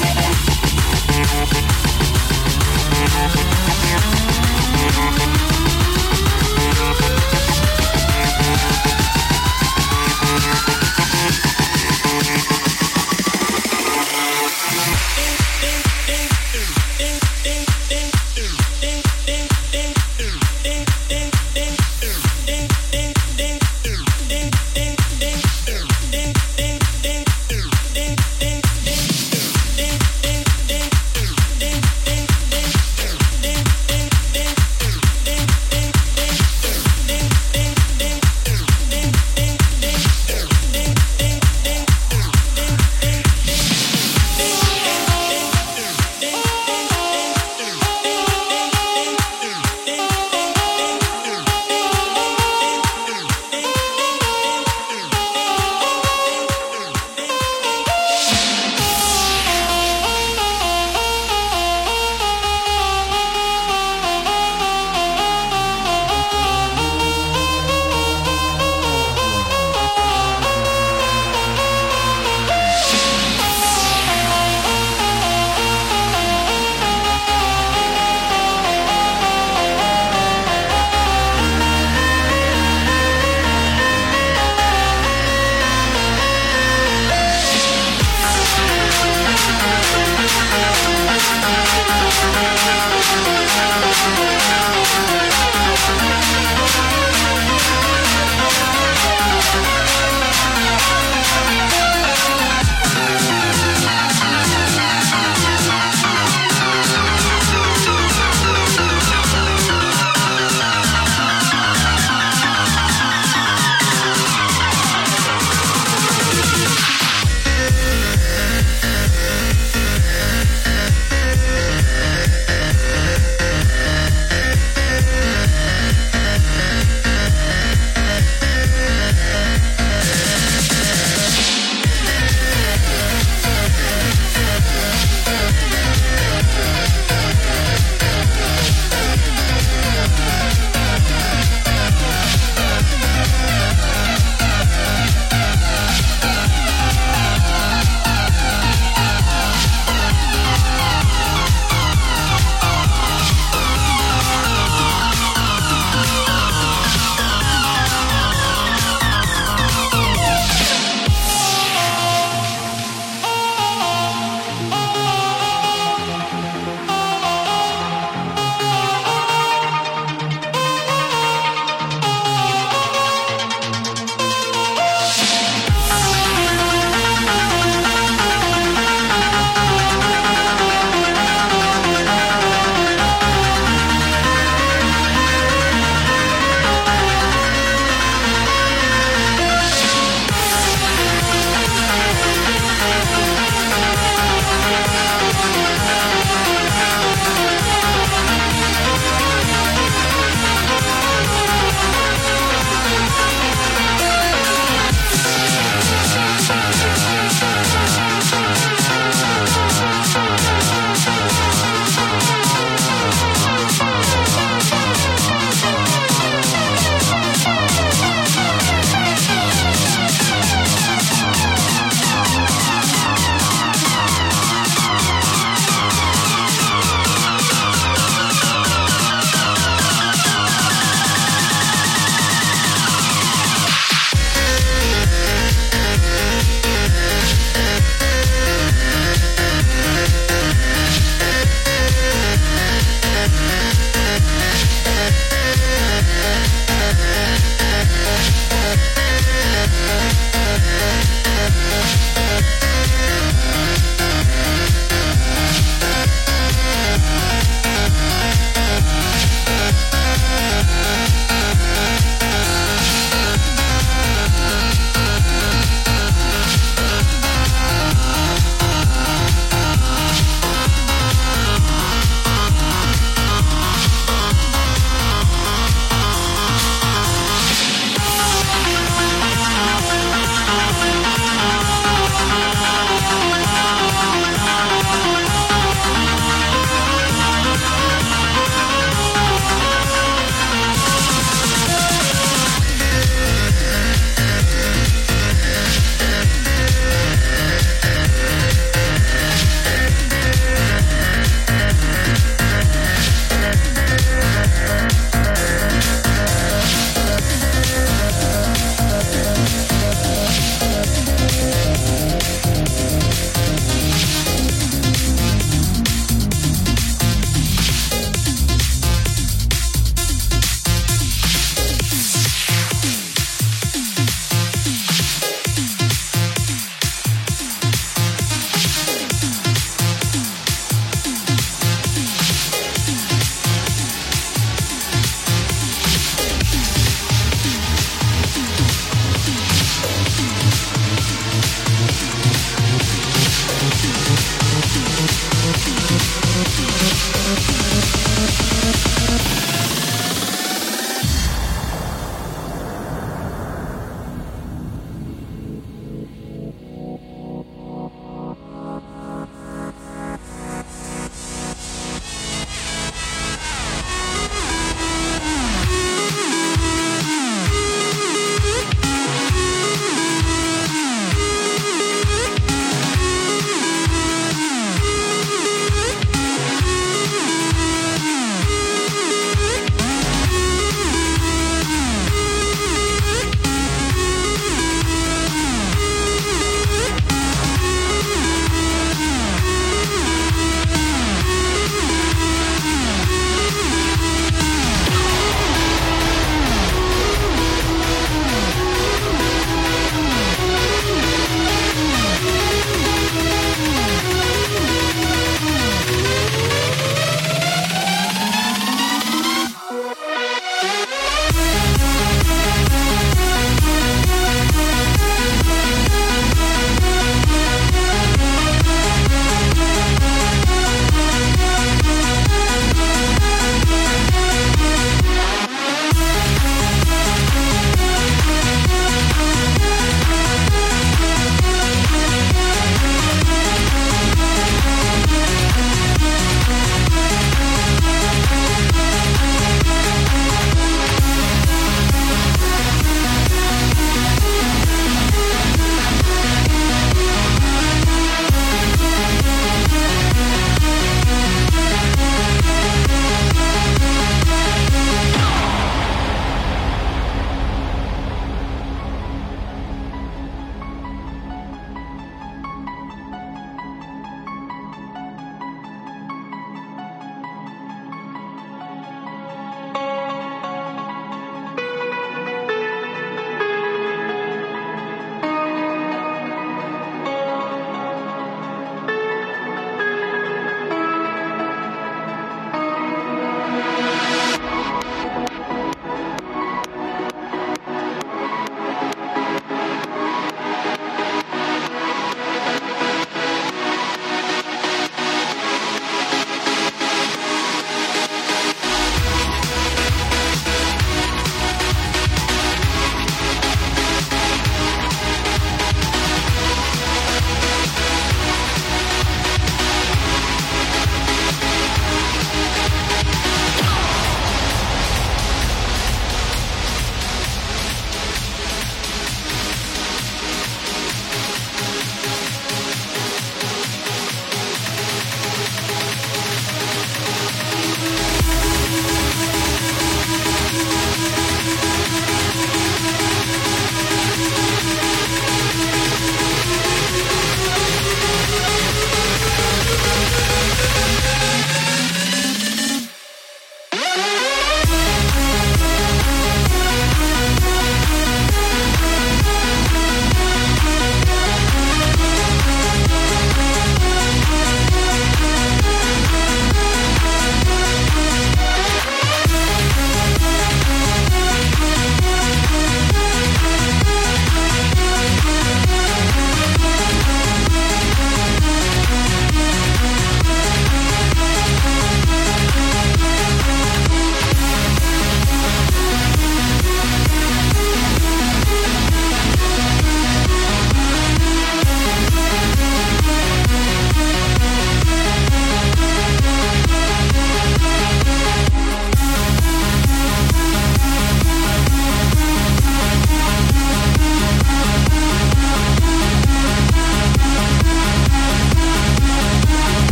Yeah.